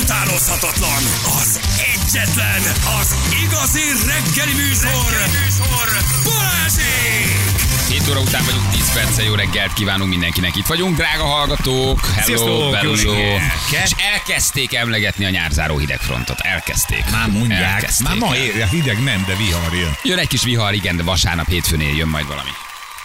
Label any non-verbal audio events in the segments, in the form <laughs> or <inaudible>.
utánozhatatlan, az egyetlen, az igazi reggeli műsor, reggeli műsor Balázsék! 7 óra után vagyunk, 10 perce, jó reggelt kívánunk mindenkinek. Itt vagyunk, drága hallgatók. Hello, hello. És elkezdték emlegetni a nyárzáró hidegfrontot. Elkezdték. Már mondják. Elkezdték. Már ma ér, hideg nem, de vihar jön. Jön egy kis vihar, igen, de vasárnap hétfőnél jön majd valami.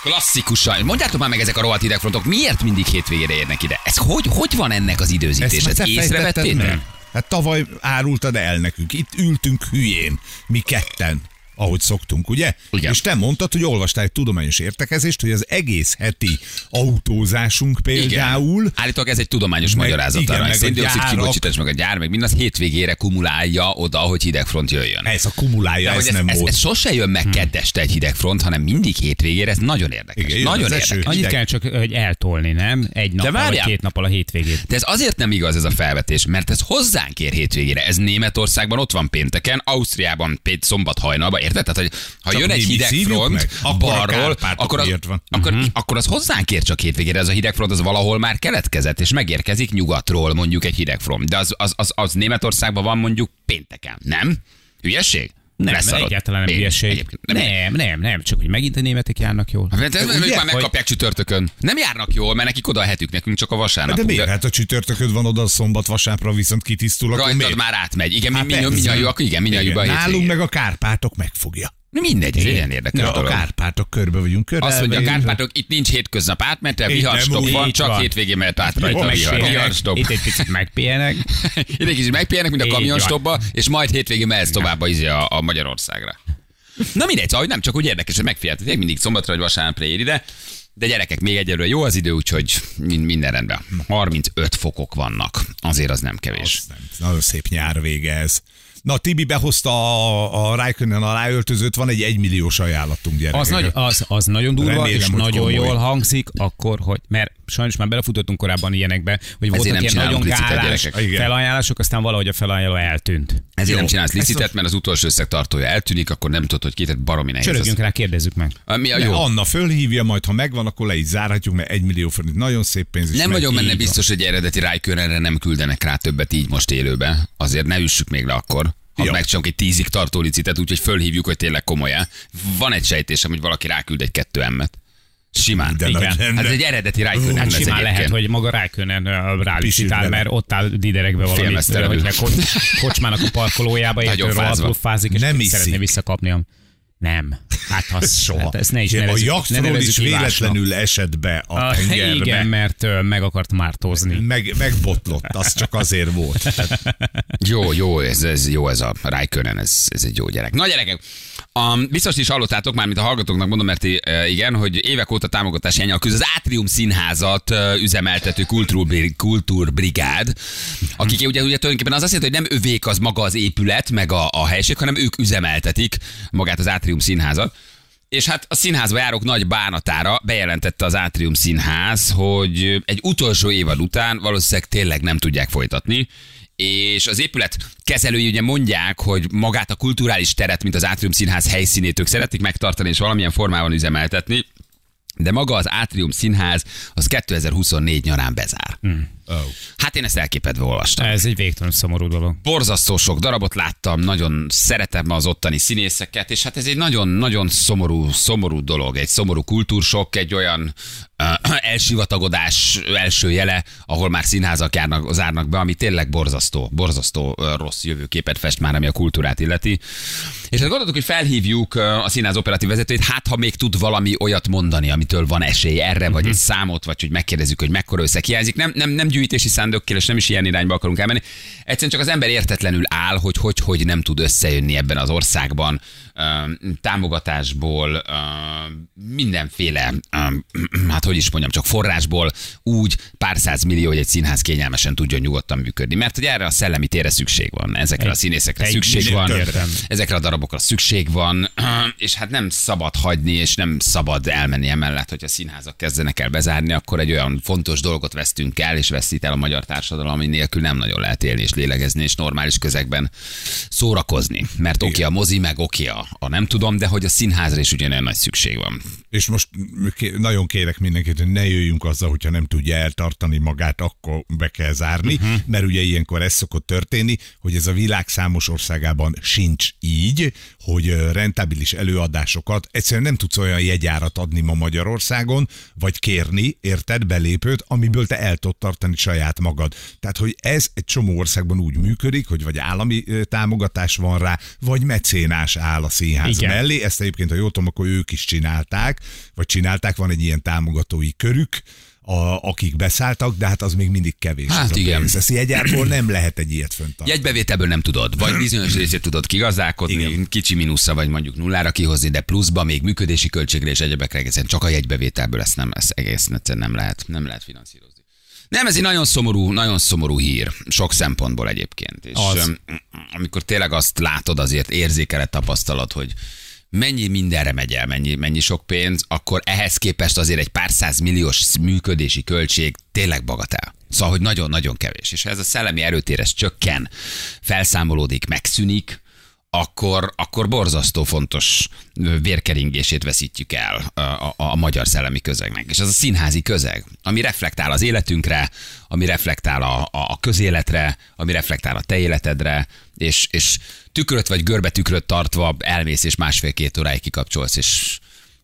Klasszikusan. Mondjátok már meg ezek a rohadt hidegfrontok, miért mindig hétvégére érnek ide? Ez hogy, hogy van ennek az időzítés? Ezt fejtetted észrevettétek? Hát tavaly árultad el nekünk. Itt ültünk hülyén. Mi ketten ahogy szoktunk, ugye? Igen. És te mondtad, hogy olvastál egy tudományos értekezést, hogy az egész heti autózásunk például, Igen. Állítólag ez egy tudományos Meg- magyarázat. igen, arra, meg hogy a széndiokszid kibocsítás, meg a gyár, meg mindaz hétvégére kumulálja oda, hogy hidegfront jöjjön. ez a kumulálja, De ez, ez, nem ez, volt. ez sose jön meg kedd este egy hidegfront, hanem mindig hétvégére, ez nagyon érdekes. Igen, nagyon érdekes. Annyit kell csak, hogy eltolni, nem? Egy nappal vagy két nappal a hétvégét. De ez azért nem igaz ez a felvetés, mert ez hozzánk ér hétvégére. Ez Németországban ott van pénteken, Ausztriában pét szombat hajnalban, érted? Tehát, hogy ha Csak jön egy hideg front meg? Akkor balról, akkor az, van? akkor, akkor az hozzánk ér csak hétvégére. Ez a hideg front az valahol már keletkezett, és megérkezik nyugatról mondjuk egy hideg front. De az, az, az, az Németországban van mondjuk pénteken, nem? Hülyeség? Nem, Leszarod. egyáltalán nem hülyeség. nem. Nem, nem, nem, csak hogy megint a németek járnak jól. Hát, ez- Ugye, ők már hogy- megkapják csütörtökön. Nem járnak jól, mert nekik oda a hetük, nekünk csak a vasárnap. De miért? Hát a csütörtököd van oda, a szombat, vasárnapra viszont kitisztul, Rajtad miért? már átmegy. Igen, mi, Hát mi, mi, mi persze. nyaljuk, igen, mi nyaljuk be a Igen. hétvégén. Nálunk meg a Kárpátok megfogja. Mindegy, ez ilyen érdekes Ja, a dolog. Kárpátok körbe vagyunk körbe. Azt mondja, a Kárpátok, itt nincs hétköznap viharstop nem, van, csak van. hétvégén mehet át rajta a vihar. Viharstop. Itt egy picit megpihenek. <laughs> Itt egy kicsit megpihenek, mint a kamionstopba, és majd hétvégén mehetsz tovább a, izé a, a Magyarországra. Na mindegy, szóval nem csak úgy érdekes, hogy megfigyeltetek, mindig szombatra vagy vasárnapra ér ide, de gyerekek, még egyelőre jó az idő, úgyhogy min- minden rendben. 35 fokok vannak, azért az nem kevés. Az nem. Nagyon szép nyár vége ez. Na, Tibi behozta a, a Raikkonen aláöltözőt, van egy egymilliós ajánlatunk gyerekek. Az, nagy, az, az nagyon durva, Remélem, és nagyon komoly. jól hangzik, akkor, hogy, mert sajnos már belefutottunk korábban ilyenekbe, hogy voltak nem ilyen nagyon gálás felajánlások, aztán valahogy a felajánló eltűnt. Ezért Jó. nem csinálsz licitet, mert az utolsó összeg tartója eltűnik, akkor nem tudod, hogy ki, tehát baromi nehéz. Csörögjünk rá, kérdezzük meg. Mi a Ne, jó? Anna fölhívja, majd ha megvan, akkor le is zárhatjuk, mert egy millió forint nagyon szép pénz. és Nem vagyok benne biztos, hogy eredeti Raikönenre nem küldenek rá többet így most élőbe. Azért ne üssük még le akkor. Ha megcsinálunk egy tízig tartó licitet, úgyhogy fölhívjuk, hogy tényleg komolyan. Van egy sejtésem, hogy valaki ráküld egy kettő emmet. Simán. De Igen. nagy Hát ez egy eredeti Raikkonen Hát simán egyébként. lehet, hogy maga Rákönen rálicitál, mert ott áll diderekbe valami, Félmeztelenül. hogy ko- kocsmának a parkolójába, <laughs> rohadtul fázva. fázik, és Nem szeretné visszakapni. Nem. Hát az <laughs> soha. Hát ezt ne is a nevezzük, ne jachtról nevezzük is ivásnak. véletlenül esett be a Ah, tengerbe. Igen, mert ö, meg akart mártózni. Meg, megbotlott, az csak azért volt. <laughs> Jó, jó, ez, ez jó ez a Raikkonen, ez, ez egy jó gyerek. Na gyerekek, um, biztos is hallottátok már, mint a hallgatóknak mondom, mert uh, igen, hogy évek óta támogatási anyag küzd az Átrium Színházat uh, üzemeltető kultúrbri- kultúrbrigád, akik ugye, ugye tulajdonképpen az azt jelenti, hogy nem övék az maga az épület, meg a, a helység, hanem ők üzemeltetik magát az Átrium Színházat. És hát a színházba járók nagy bánatára bejelentette az Átrium Színház, hogy egy utolsó évad után valószínűleg tényleg nem tudják folytatni, és az épület kezelői ugye mondják, hogy magát a kulturális teret, mint az Átrium Színház helyszínét ők szeretik megtartani és valamilyen formában üzemeltetni, de maga az Átrium Színház az 2024 nyarán bezár. Oh. Hát én ezt elképedve olvastam. Ez egy végtelen szomorú dolog. Borzasztó sok darabot láttam, nagyon szeretem az ottani színészeket, és hát ez egy nagyon-nagyon szomorú, szomorú dolog, egy szomorú kultúrsok, egy olyan <clears throat> elsivatagodás első jele, ahol már színházak járnak, zárnak be, ami tényleg borzasztó, borzasztó rossz jövőképet fest már, ami a kultúrát illeti. És hát gondoltuk, hogy felhívjuk a színház operatív vezetőjét, hát ha még tud valami olyat mondani, amitől van esély erre, vagy egy számot, vagy hogy megkérdezzük, hogy mekkora összeg hiányzik. Nem, nem, nem gyűjtési szándékkal, és nem is ilyen irányba akarunk elmenni. Egyszerűen csak az ember értetlenül áll, hogy hogy, hogy nem tud összejönni ebben az országban támogatásból, mindenféle, <clears throat> hát hogy is mondjam, csak forrásból úgy pár száz millió, hogy egy színház kényelmesen tudjon nyugodtan működni. Mert hogy erre a szellemi térre szükség van, ezekre a Egy- színészekre egy szükség van, értem. ezekre a darabokra szükség van, <clears throat> és hát nem szabad hagyni, és nem szabad elmenni emellett, hogy a színházak kezdenek el bezárni, akkor egy olyan fontos dolgot vesztünk el, és veszít el a magyar társadalom, ami nélkül nem nagyon lehet élni és lélegezni, és normális közegben szórakozni. Mert oké a mozi, meg oké a, a nem tudom, de hogy a színházra is ugyanolyan nagy szükség van. És most nagyon kérek mindenkit, hogy ne jöjjünk azzal, hogyha nem tudja eltartani magát, akkor be kell zárni, uh-huh. mert ugye ilyenkor ez szokott történni, hogy ez a világ számos országában sincs így, hogy rentábilis előadásokat, egyszerűen nem tudsz olyan jegyárat adni ma Magyarországon, vagy kérni, érted, belépőt, amiből te el tudod tartani saját magad. Tehát, hogy ez egy csomó országban úgy működik, hogy vagy állami támogatás van rá, vagy mecénás áll a színház Igen. mellé. Ezt egyébként, ha jól tudom, akkor ők is csinálták, vagy csinálták, van egy ilyen támogatói körük, a, akik beszálltak, de hát az még mindig kevés. Hát ez a igen. Ezt jegyárból nem lehet egy ilyet föntartani. Jegybevételből nem tudod, vagy bizonyos részét tudod kigazdálkodni, Igen. kicsi mínuszra, vagy mondjuk nullára kihozni, de pluszba még működési költségre és egyebekre egészen csak a jegybevételből ezt nem, ezt egészen egyszerűen nem lehet, nem lehet finanszírozni. Nem, ez egy nagyon szomorú, nagyon szomorú hír, sok szempontból egyébként. És Az. amikor tényleg azt látod, azért érzékeled, tapasztalod, hogy mennyi mindenre megy el, mennyi, mennyi sok pénz, akkor ehhez képest azért egy pár száz milliós működési költség tényleg bagatel. Szóval, hogy nagyon-nagyon kevés. És ha ez a szellemi erőtéres csökken, felszámolódik, megszűnik, akkor, akkor borzasztó fontos vérkeringését veszítjük el a, a, a magyar szellemi közegnek. És az a színházi közeg, ami reflektál az életünkre, ami reflektál a, a, a közéletre, ami reflektál a te életedre, és, és tükröt vagy görbe tükröt tartva elmész, és másfél-két óráig kikapcsolsz, és,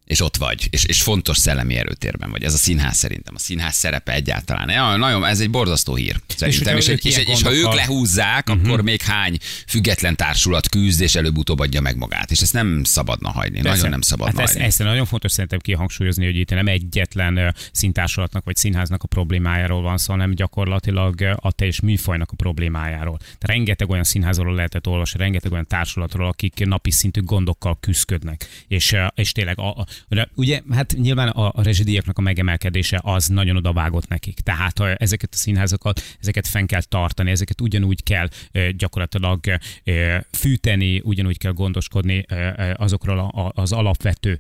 és ott vagy, és, és fontos szellemi erőtérben vagy. Ez a színház szerintem, a színház szerepe egyáltalán. Ja, nagyon, ez egy borzasztó hír. Szerintem. És, és, és, és, és ha ők lehúzzák, uh-huh. akkor még hány független társulat küzd, és előbb-utóbb adja meg magát. És ezt nem szabadna hagyni. Persze. Nagyon nem szabadna hát hagyni. ezt nagyon fontos szerintem kihangsúlyozni, hogy itt nem egyetlen ö, színtársulatnak vagy színháznak a problémájáról van szó, hanem gyakorlatilag a teljes műfajnak a problémájáról. Tehát rengeteg olyan színházról lehetett olvasni, rengeteg olyan társulatról, akik napi szintű gondokkal küzdködnek. És, és tényleg, a, a, de ugye, hát nyilván a, a rezsidíjaknak a megemelkedése az nagyon odavágott nekik. Tehát ha ezeket a színházakat, ezeket fenn kell tartani, ezeket ugyanúgy kell gyakorlatilag fűteni, ugyanúgy kell gondoskodni azokról a, az alapvető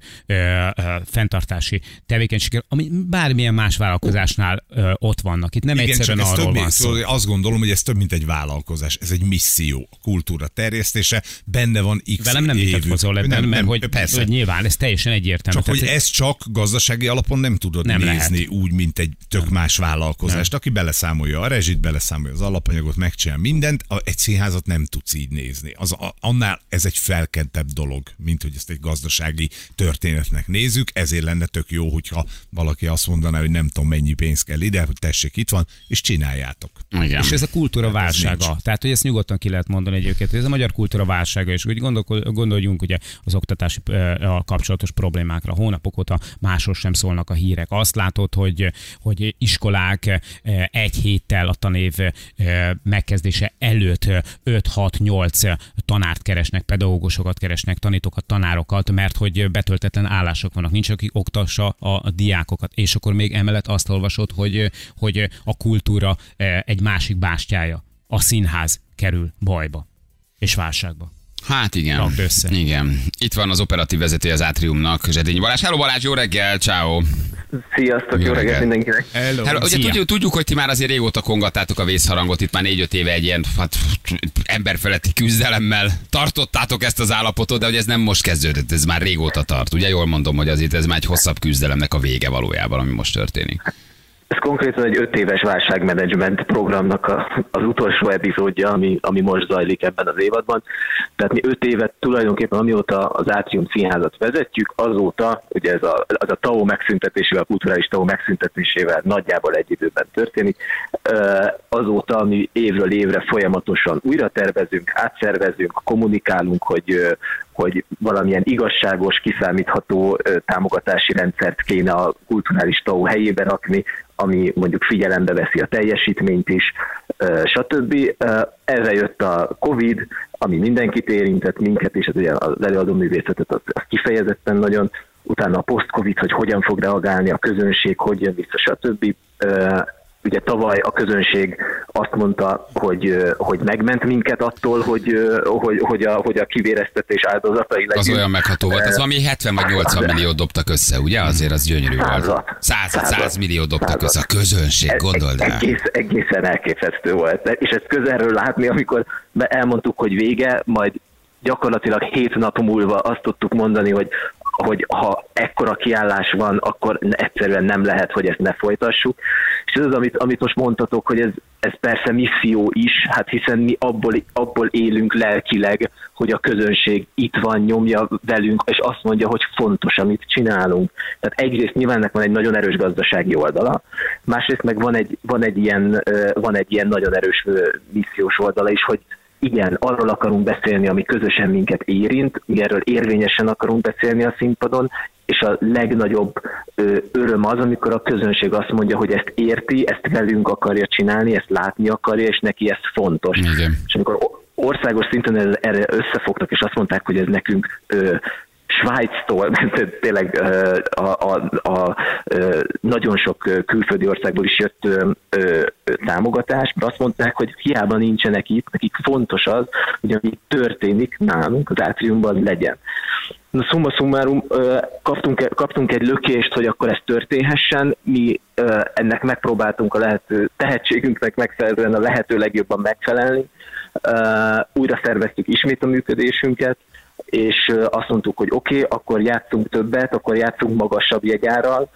fenntartási tevékenységekről, ami bármilyen más vállalkozásnál ott vannak. Itt nem Igen, egyszerűen csak ez arról több, van szó. szóval azt gondolom, hogy ez több, mint egy vállalkozás. Ez egy misszió, a kultúra terjesztése. Benne van x Velem nem vitatkozol ebben, Nem, mert nem, hogy, persze. hogy nyilván ez teljesen egyértelmű. Csak hogy Tehát ezt csak gazdasági alapon nem tudod Nem nem lehet. nézni úgy, mint egy tök más vállalkozást, aki beleszámolja a rezsit, beleszámolja az alapanyagot, megcsinál mindent, a- egy színházat nem tudsz így nézni. Az, a, annál ez egy felkentebb dolog, mint hogy ezt egy gazdasági történetnek nézzük, ezért lenne tök jó, hogyha valaki azt mondaná, hogy nem tudom mennyi pénz kell ide, hogy tessék itt van, és csináljátok. Igen. És ez a kultúra Hát ez válsága. Tehát, hogy ezt nyugodtan ki lehet mondani egyébként, hogy ez a magyar kultúra válsága, és úgy gondolko- gondoljunk ugye az oktatási ö, a kapcsolatos problémákra. Hónapok óta másról sem szólnak a hírek. Azt látod, hogy, hogy iskolák ö, egy héttel a tanév ö, megkezdése előtt 5-6-8 tanárt keresnek, pedagógusokat keresnek, tanítókat, tanárokat, mert hogy betöltetlen állások vannak. Nincs, aki oktassa a, a diákokat. És akkor még emellett azt olvasod, hogy, hogy a kultúra eh, egy másik bástyája, a színház kerül bajba és válságba. Hát igen. Rakd össze. Igen. Itt van az operatív vezetője az Átriumnak, Zsedényi Balázs. Hello Balázs, jó reggel, ciao. Sziasztok, Jó jó, reggelt. mindenkinek. Hello. Hello, ugye tudjuk, tudjuk, hogy ti már azért régóta kongattátok a vészharangot, itt már négy-öt éve egy ilyen hát, emberfeletti küzdelemmel tartottátok ezt az állapotot, de hogy ez nem most kezdődött, ez már régóta tart. Ugye jól mondom, hogy azért ez már egy hosszabb küzdelemnek a vége valójában, ami most történik. Ez konkrétan egy öt éves válságmenedzsment programnak a, az utolsó epizódja, ami, ami most zajlik ebben az évadban. Tehát mi öt évet tulajdonképpen, amióta az Átrium Színházat vezetjük, azóta, ugye ez a, az a TAO megszüntetésével, a kulturális TAO megszüntetésével nagyjából egy időben történik, azóta mi évről évre folyamatosan újra tervezünk, átszervezünk, kommunikálunk, hogy hogy valamilyen igazságos, kiszámítható támogatási rendszert kéne a kulturális TAO helyébe rakni, ami mondjuk figyelembe veszi a teljesítményt is, stb. Erre jött a Covid, ami mindenkit érintett, minket is, az, ugye az előadó művészetet az, az kifejezetten nagyon, utána a post-Covid, hogy hogyan fog reagálni a közönség, hogy jön vissza, stb. Ugye tavaly a közönség azt mondta, hogy, hogy megment minket attól, hogy, hogy, hogy, a, hogy a kivéreztetés áldozatai legyünk. Az olyan megható volt, az valami 70 vagy 80 milliót dobtak össze, ugye? Azért az gyönyörű Százat. volt. 100, 100 Százat. milliót dobtak Százat. össze a közönség, gondold el. Egész, egészen elképesztő volt. És ezt közelről látni, amikor elmondtuk, hogy vége, majd gyakorlatilag hét nap múlva azt tudtuk mondani, hogy hogy ha ekkora kiállás van, akkor egyszerűen nem lehet, hogy ezt ne folytassuk. És ez az, amit, amit most mondtatok, hogy ez, ez persze misszió is, hát hiszen mi abból, abból élünk lelkileg, hogy a közönség itt van, nyomja velünk, és azt mondja, hogy fontos, amit csinálunk. Tehát egyrészt nyilván ennek van egy nagyon erős gazdasági oldala, másrészt meg van egy, van egy, ilyen, van egy ilyen nagyon erős missziós oldala is, hogy igen, arról akarunk beszélni, ami közösen minket érint, mi erről érvényesen akarunk beszélni a színpadon, és a legnagyobb ö, öröm az, amikor a közönség azt mondja, hogy ezt érti, ezt velünk akarja csinálni, ezt látni akarja, és neki ez fontos. Igen. És amikor országos szinten erre összefogtak, és azt mondták, hogy ez nekünk ö, Svájctól, <laughs> tényleg a, a, a, nagyon sok külföldi országból is jött támogatás, mert azt mondták, hogy hiába nincsenek itt, nekik fontos az, hogy ami történik nálunk, az átriumban legyen. Na summa summarum, kaptunk, kaptunk egy lökést, hogy akkor ez történhessen, mi ennek megpróbáltunk a lehető tehetségünknek megfelelően a lehető legjobban megfelelni, újra szerveztük ismét a működésünket, és azt mondtuk, hogy oké, okay, akkor játszunk többet, akkor játszunk magasabb jegyárral,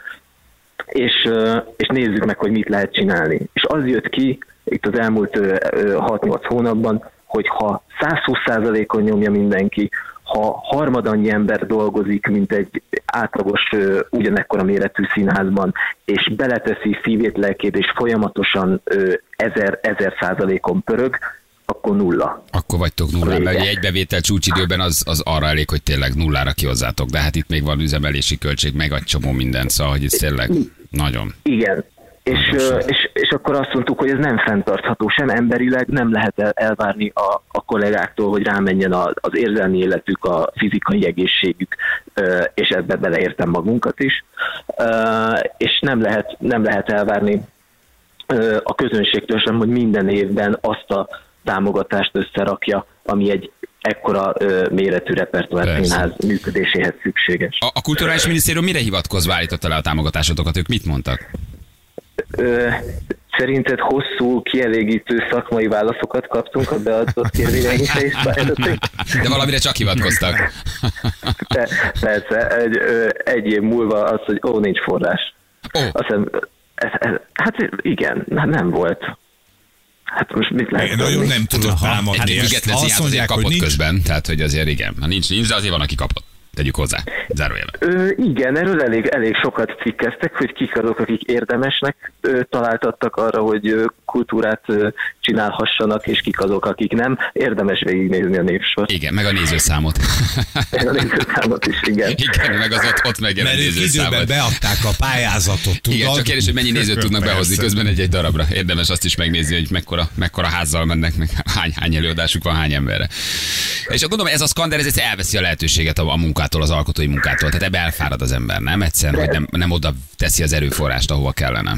és, és nézzük meg, hogy mit lehet csinálni. És az jött ki itt az elmúlt ö, ö, 6-8 hónapban, hogy ha 120%-on nyomja mindenki, ha harmadannyi ember dolgozik, mint egy átlagos ugyanekkora méretű színházban, és beleteszi szívét, lelkét, és folyamatosan ezer, ezer százalékon pörög, akkor nulla. Akkor vagytok Vége. mert egy bevétel csúcsidőben az, az arra elég, hogy tényleg nullára kihozzátok, de hát itt még van üzemelési költség, meg egy csomó minden, szóval hogy ez tényleg nagyon. Igen. És, és, és akkor azt mondtuk, hogy ez nem fenntartható, sem emberileg nem lehet el, elvárni a, a kollégáktól, hogy rámenjen a, az érzelmi életük, a fizikai egészségük, és ebbe beleértem magunkat is. És nem lehet, nem lehet elvárni a közönségtől sem, hogy minden évben azt a támogatást összerakja, ami egy ekkora ö, méretű repertoár Persze. színház működéséhez szükséges. A, a kulturális minisztérium mire hivatkozva állította le a támogatásotokat? Ők mit mondtak? Ö, Szerinted hosszú, kielégítő szakmai válaszokat kaptunk a beadott kérvényeink pályázatok? De valamire csak hivatkoztak. Pe- Persze, egy, ö, egy év múlva az, hogy ó, nincs forrás. Ó. Azt hiszem, ez, ez, hát igen, nem volt. Hát most mit lehet Nagyon tenni? nem tudod Aha, támadni. Hát független azt mondják, hogy kapott nincs, közben, tehát hogy azért igen. Ha nincs, nincs, de azért van, aki kapott. Tegyük hozzá. Zárójelben. Ö, igen, erről elég, elég sokat cikkeztek, hogy kik azok, akik érdemesnek ö, találtattak arra, hogy ö, kultúrát ö, csinálhassanak, és kik azok, akik nem. Érdemes végignézni a névsort. Igen, meg a nézőszámot. <laughs> A nézőszámot is, igen. Igen, meg az ott, ott megjelent mert nézőszámot. beadták a pályázatot, tudod? Igen, csak kérdés, hogy mennyi nézőt tudnak behozni közben egy-egy darabra. Érdemes azt is megnézni, hogy mekkora, mekkora házzal mennek, meg hány, hány előadásuk van hány emberre. És gondolom, ez a skander, ez elveszi a lehetőséget a, a munkától, az alkotói munkától. Tehát ebbe elfárad az ember, nem? Egyszerűen, hogy nem, nem oda teszi az erőforrást, ahova kellene.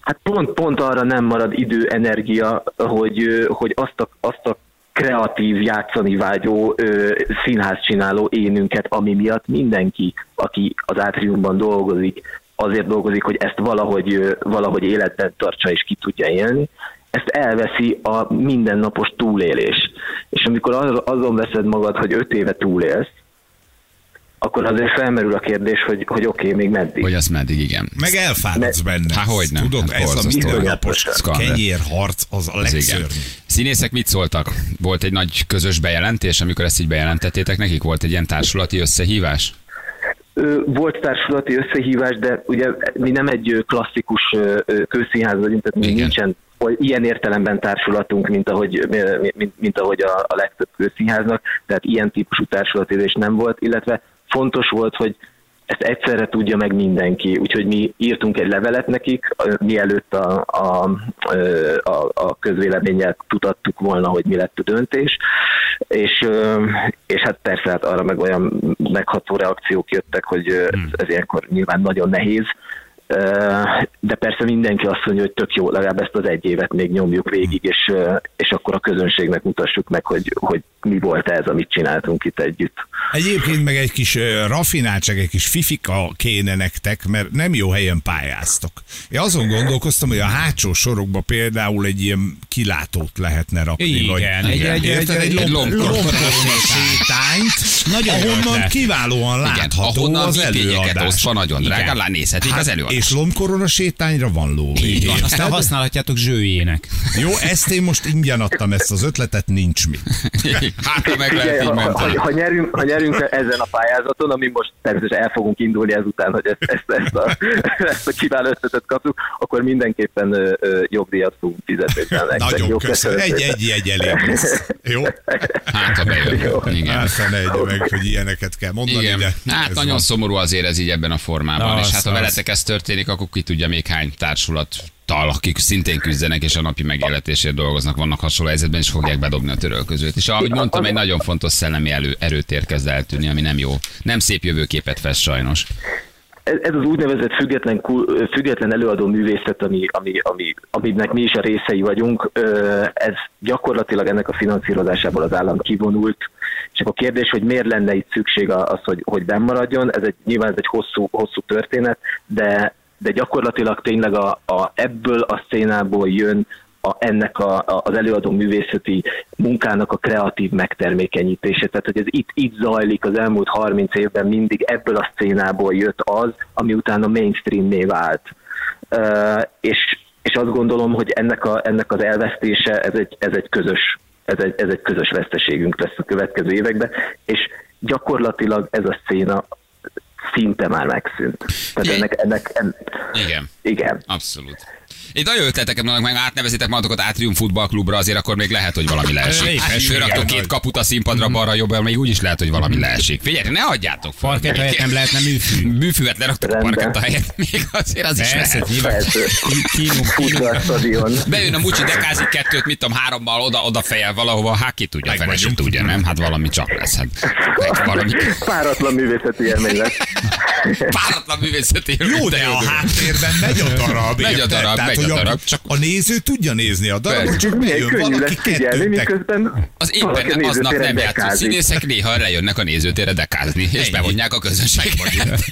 Hát pont, pont arra nem marad idő, energia, hogy, hogy azt a, azt a kreatív, játszani vágyó ö, színház csináló énünket, ami miatt mindenki, aki az átriumban dolgozik, azért dolgozik, hogy ezt valahogy, valahogy életben tartsa és ki tudja élni, ezt elveszi a mindennapos túlélés. És amikor az- azon veszed magad, hogy öt éve túlélsz, akkor azért felmerül a kérdés, hogy, hogy oké, okay, még meddig. Hogy azt meddig, igen. Meg elfáradsz benne. Há, hogy nem. Tudod, Hát ez a mindennapos kenyérharc az a legszörnyűbb. Színészek mit szóltak? Volt egy nagy közös bejelentés, amikor ezt így bejelentettétek nekik? Volt egy ilyen társulati összehívás? Volt társulati összehívás, de ugye mi nem egy klasszikus kőszínház vagyunk, tehát mi nincsen oly- ilyen értelemben társulatunk, mint ahogy, mint, mint, ahogy a, a legtöbb kőszínháznak, tehát ilyen típusú társulatérés nem volt, illetve fontos volt, hogy ezt egyszerre tudja meg mindenki, úgyhogy mi írtunk egy levelet nekik, mielőtt a, a, a, a közvéleménnyel tudattuk volna, hogy mi lett a döntés, és, és hát persze hát arra meg olyan megható reakciók jöttek, hogy ö, ez, ez ilyenkor nyilván nagyon nehéz de persze mindenki azt mondja, hogy tök jó, legalább ezt az egy évet még nyomjuk végig, és, és akkor a közönségnek mutassuk meg, hogy, hogy mi volt ez, amit csináltunk itt együtt. Egyébként meg egy kis rafináltság, egy kis fifika kéne nektek, mert nem jó helyen pályáztok. Én azon gondolkoztam, hogy a hátsó sorokba például egy ilyen kilátót lehetne rakni. Igen, vagy, egy- egy- érted? egy- egy egy sétányt, Nagyon ahonnan kiválóan Igen, látható ahonnan az előadás. osztva nagyon drágán Igen. lá nézhetik az előadást. És lombkorona sétányra van ló. Így van, aztán használhatjátok zsőjének. Jó, ezt én most ingyen adtam, ezt az ötletet, nincs mit. <laughs> Hát, ha meg lehet így ha, ha, ha, nyerünk, ha nyerünk ezen a pályázaton, ami most természetesen el fogunk indulni ezután, hogy ezt, ezt, ezt, a, <laughs> ezt a kiváló ötletet kapjuk, akkor mindenképpen ö, ö, jogdíjat fogunk fizetni. Nagyon Jó, köszönöm. Egy, szépen. egy, egy elég lesz. Jó? Hát, ha bejön. Igen. Aztán egy meg, hogy ilyeneket kell mondani. Igen, de hát nagyon van. szomorú azért ez így ebben a formában, Az, és hát ha az. veletek ez történik, akkor ki tudja még hány társulat tal, akik szintén küzdenek és a napi megélhetésért dolgoznak, vannak hasonló helyzetben, és fogják bedobni a törölközőt. És ahogy mondtam, egy nagyon fontos szellemi elő, erőtér kezd eltűnni, ami nem jó. Nem szép jövőképet fest sajnos. ez, az úgynevezett független, független előadó művészet, ami, ami, ami, aminek mi is a részei vagyunk, ez gyakorlatilag ennek a finanszírozásából az állam kivonult, és akkor a kérdés, hogy miért lenne itt szükség az, hogy, hogy bennmaradjon, ez egy, nyilván ez egy hosszú, hosszú történet, de, de gyakorlatilag tényleg a, a, ebből a szénából jön a, ennek a, a, az előadó művészeti munkának a kreatív megtermékenyítése. Tehát, hogy ez itt, itt zajlik az elmúlt 30 évben mindig ebből a szcénából jött az, ami utána mainstream vált. Uh, és, és azt gondolom, hogy ennek, a, ennek az elvesztése, ez egy, ez egy közös ez egy, ez egy közös veszteségünk lesz a következő években, és gyakorlatilag ez a széna szinte már megszűnt. Tehát ennek, ennek, ennek Igen. igen. Abszolút. Itt nagyon ötleteket mondanak meg, átnevezitek magatok Átrium futballklubra, azért akkor még lehet, hogy valami <laughs> leesik. Hát, Fölraktok két kaput a színpadra, balra, jobbra, még úgy is lehet, hogy valami leesik. Figyelj, ne adjátok. Parkett helyett nem lehetne műfű. <laughs> Műfüvet leraktok a Rendben. parketta helyett, <laughs> még azért az is lehet. Bejön a Mucsi dekázik kettőt, mit tudom, hárommal oda, oda fejel valahova, hát ki tudja, fele se tudja, nem? Hát valami csak lesz. Hát, valami Páratlan művészeti élmény lesz. Páratlan művészeti Jó, de a háttérben megy a darab. Megy a darab, Tehát, megy a darab, csak- A néző tudja nézni a darabot, Persze. csak Milyen könnyű lesz figyelni, miközben Az éppen aznap nem játszó színészek néha lejönnek a nézőtérre dekázni, és Ennyi. bevonják a közönséget.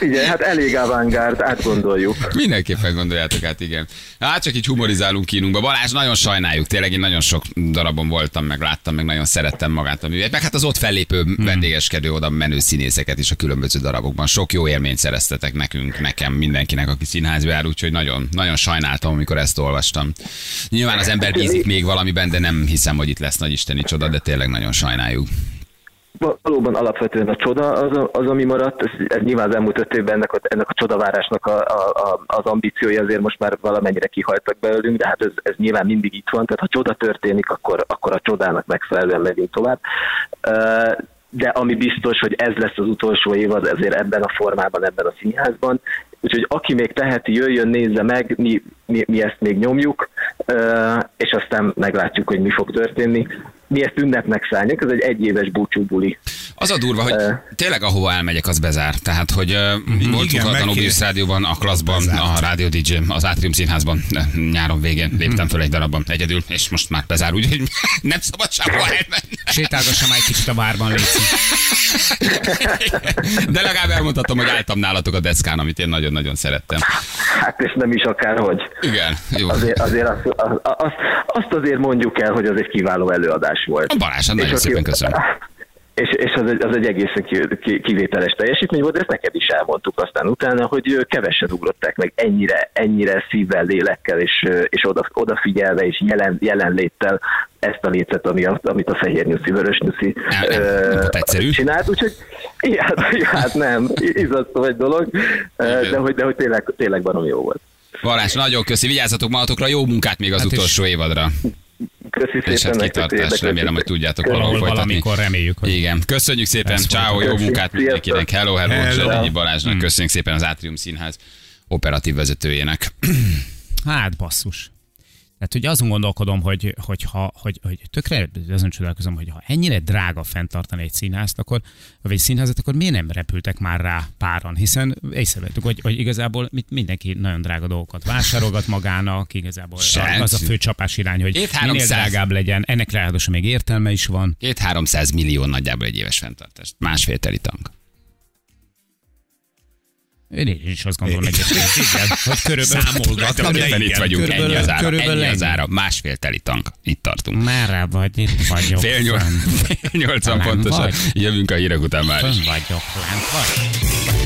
Igen, hát elég avantgárd, átgondoljuk. Mindenképpen gondoljátok át, igen. Hát csak így humorizálunk kínunkba. Balázs, nagyon sajnáljuk, tényleg én nagyon sok darabon voltam, meg láttam, meg nagyon szerettem magát a művet. Meg hát az ott fellépő Hmm. vendégeskedő, oda menő színészeket is a különböző darabokban. Sok jó élményt szereztetek nekünk, nekem, mindenkinek, aki színházba jár, úgyhogy nagyon, nagyon sajnáltam, amikor ezt olvastam. Nyilván az ember bízik még valamiben, de nem hiszem, hogy itt lesz nagy isteni csoda, de tényleg nagyon sajnáljuk. Val- Valóban alapvetően a csoda az, az ami maradt, ez, ez nyilván az elmúlt öt évben ennek a, ennek a csodavárásnak a, a, az ambíciói azért most már valamennyire kihaltak belőlünk, de hát ez, ez nyilván mindig itt van, tehát ha csoda történik, akkor, akkor a csodának megfelelően megyünk tovább. De ami biztos, hogy ez lesz az utolsó évad ezért ebben a formában, ebben a színházban. Úgyhogy aki még teheti, jöjjön, nézze meg, mi, mi, mi ezt még nyomjuk, és aztán meglátjuk, hogy mi fog történni. Mi ezt ünnepnek szálljuk, ez egy egyéves búcsúbuli. Az a durva, hogy tényleg ahova elmegyek, az bezár. Tehát, hogy uh, voltunk a Danubius. Rádióban, a Klaszban, a Rádió DJ, az Átrium Színházban nyáron végén léptem föl egy darabban egyedül, és most már bezár, úgyhogy <laughs> nem szabad sehova elmenni. Sétálgassam egy kicsit a várban, Léci. De legalább elmondhatom, hogy álltam nálatok a deszkán, amit én nagyon-nagyon szerettem. Hát és nem is akárhogy. Igen, jó. Azért, azért azt, azt, azt azért mondjuk el, hogy az egy kiváló előadás volt. A Balázs, nagyon És aki- szépen köszönöm. És, és az, egy, az egy egészen ki, ki, kivételes teljesítmény volt, de ezt neked is elmondtuk aztán utána, hogy kevesen ugrották meg ennyire, ennyire szívvel, lélekkel, és, és oda, odafigyelve, és jelen, jelenléttel ezt a lécet, ami a, amit a fehér nyuszi, vörös nyuszi Nem, ö, csinált, úgyhogy hát, <laughs> hát nem, izasztó egy dolog, de hogy, de hogy tényleg, tényleg barom jó volt. Balázs, nagyon köszi, vigyázzatok magatokra, jó munkát még az Hát és- utolsó évadra. Köszi És szépen. hát kitartás, remélem, hogy tudjátok valahol folytatni. valamikor reméljük, hogy Igen, köszönjük szépen, ciao, jó munkát mindenkinek, hello, hello, Hello. Zsolányi Balázsnak, köszönjük szépen az Átrium Színház operatív vezetőjének. Hát basszus. Tehát, hogy azon gondolkodom, hogy, hogy, ha, hogy, hogy tökre azon csodálkozom, hogy ha ennyire drága fenntartani egy színházt, akkor, vagy egy színházat, akkor miért nem repültek már rá páran? Hiszen észrevettük, hogy, hogy igazából mit- mindenki nagyon drága dolgokat vásárolgat magának, igazából Senki. az a fő csapás irány, hogy Két minél 300. drágább legyen. Ennek ráadásul még értelme is van. Két 300 millió nagyjából egy éves fenntartás. Másfél teli tank. Én is azt gondolom egyébként, igen, <laughs> hogy körülbelül Számolgattam, de Éppen itt igen, vagyunk, körülbelül- ennyi az ára, körülbelül ennyi az ára. Másfél teli tank. Itt tartunk. Merre vagy? Itt vagyok. Fél nyolc, <laughs> fél nyolcan pontosan. vagy. Jövünk a hírek után már. Fönn vagyok, lent vagy.